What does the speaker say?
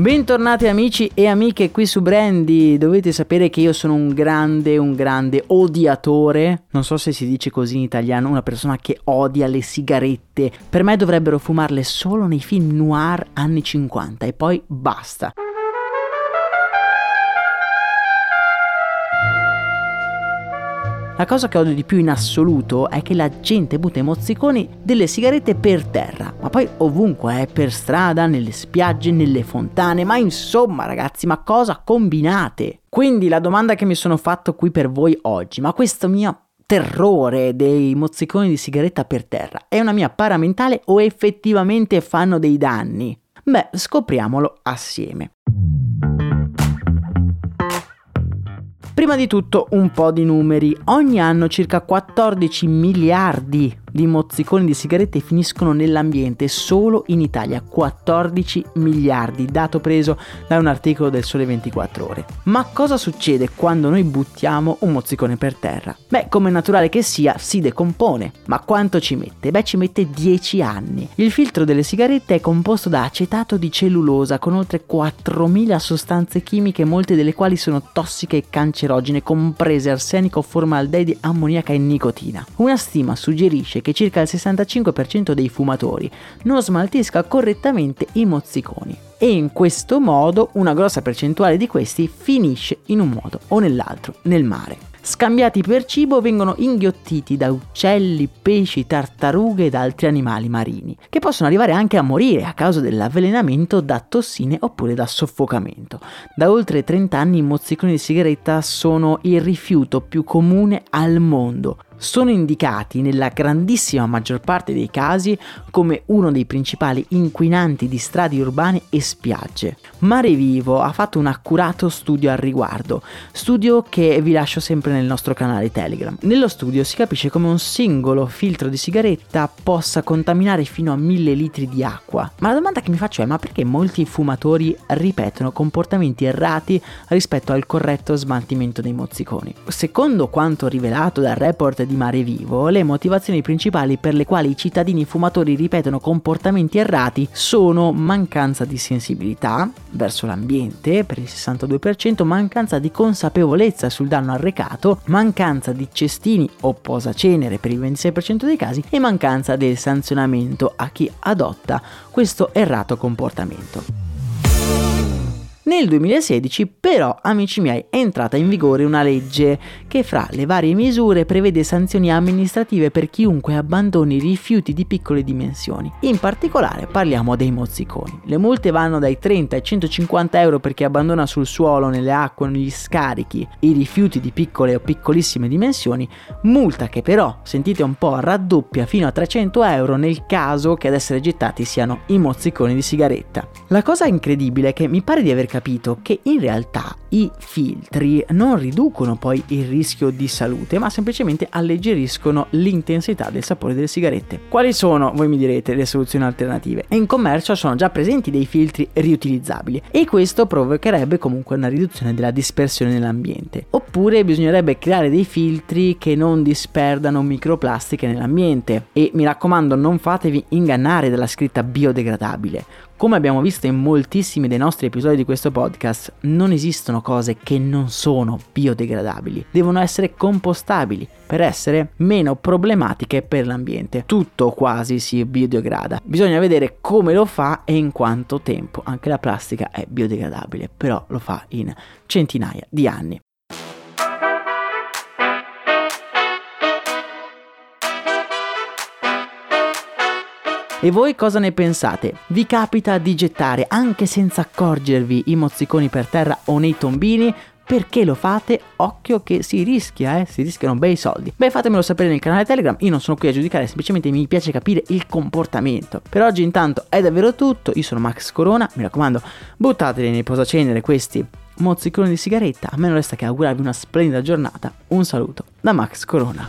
Bentornati amici e amiche qui su Brandy, dovete sapere che io sono un grande, un grande odiatore, non so se si dice così in italiano, una persona che odia le sigarette, per me dovrebbero fumarle solo nei film noir anni 50 e poi basta. La cosa che odio di più in assoluto è che la gente butta i mozziconi delle sigarette per terra, ma poi ovunque, eh, per strada, nelle spiagge, nelle fontane, ma insomma ragazzi, ma cosa combinate? Quindi la domanda che mi sono fatto qui per voi oggi, ma questo mio terrore dei mozziconi di sigaretta per terra è una mia paramentale o effettivamente fanno dei danni? Beh, scopriamolo assieme. Prima di tutto un po' di numeri. Ogni anno circa 14 miliardi di mozziconi di sigarette finiscono nell'ambiente solo in Italia 14 miliardi, dato preso da un articolo del Sole 24 ore. Ma cosa succede quando noi buttiamo un mozzicone per terra? Beh, come naturale che sia, si decompone. Ma quanto ci mette? Beh, ci mette 10 anni. Il filtro delle sigarette è composto da acetato di cellulosa con oltre 4000 sostanze chimiche, molte delle quali sono tossiche e cancerogene, comprese arsenico, formaldeide, ammoniaca e nicotina. Una stima suggerisce che circa il 65% dei fumatori non smaltisca correttamente i mozziconi e in questo modo una grossa percentuale di questi finisce in un modo o nell'altro nel mare. Scambiati per cibo vengono inghiottiti da uccelli, pesci, tartarughe ed altri animali marini, che possono arrivare anche a morire a causa dell'avvelenamento da tossine oppure da soffocamento. Da oltre 30 anni i mozziconi di sigaretta sono il rifiuto più comune al mondo sono indicati nella grandissima maggior parte dei casi come uno dei principali inquinanti di strade urbane e spiagge. Mare Vivo ha fatto un accurato studio al riguardo, studio che vi lascio sempre nel nostro canale Telegram. Nello studio si capisce come un singolo filtro di sigaretta possa contaminare fino a 1000 litri di acqua. Ma la domanda che mi faccio è ma perché molti fumatori ripetono comportamenti errati rispetto al corretto smaltimento dei mozziconi? Secondo quanto rivelato dal report di Mare Vivo, le motivazioni principali per le quali i cittadini fumatori ripetono comportamenti errati sono mancanza di sensibilità verso l'ambiente per il 62%, mancanza di consapevolezza sul danno arrecato, mancanza di cestini o posacenere per il 26% dei casi e mancanza del sanzionamento a chi adotta questo errato comportamento. Nel 2016 però, amici miei, è entrata in vigore una legge che fra le varie misure prevede sanzioni amministrative per chiunque abbandoni rifiuti di piccole dimensioni. In particolare parliamo dei mozziconi. Le multe vanno dai 30 ai 150 euro per chi abbandona sul suolo, nelle acque, negli scarichi i rifiuti di piccole o piccolissime dimensioni, multa che però, sentite un po', raddoppia fino a 300 euro nel caso che ad essere gettati siano i mozziconi di sigaretta. La cosa incredibile è che mi pare di aver capito capito che in realtà i filtri non riducono poi il rischio di salute, ma semplicemente alleggeriscono l'intensità del sapore delle sigarette. Quali sono, voi mi direte, le soluzioni alternative? In commercio sono già presenti dei filtri riutilizzabili e questo provocherebbe comunque una riduzione della dispersione nell'ambiente. Oppure bisognerebbe creare dei filtri che non disperdano microplastiche nell'ambiente e mi raccomando non fatevi ingannare dalla scritta biodegradabile. Come abbiamo visto in moltissimi dei nostri episodi di questo podcast, non esistono cose che non sono biodegradabili, devono essere compostabili per essere meno problematiche per l'ambiente. Tutto quasi si biodegrada. Bisogna vedere come lo fa e in quanto tempo. Anche la plastica è biodegradabile, però lo fa in centinaia di anni. E voi cosa ne pensate? Vi capita di gettare anche senza accorgervi i mozziconi per terra o nei tombini? perché lo fate? Occhio che si rischia, eh? Si rischiano bei soldi. Beh, fatemelo sapere nel canale Telegram, io non sono qui a giudicare, semplicemente mi piace capire il comportamento. Per oggi intanto è davvero tutto, io sono Max Corona, mi raccomando, buttateli nei posacenere questi mozziconi di sigaretta, a me non resta che augurarvi una splendida giornata. Un saluto da Max Corona.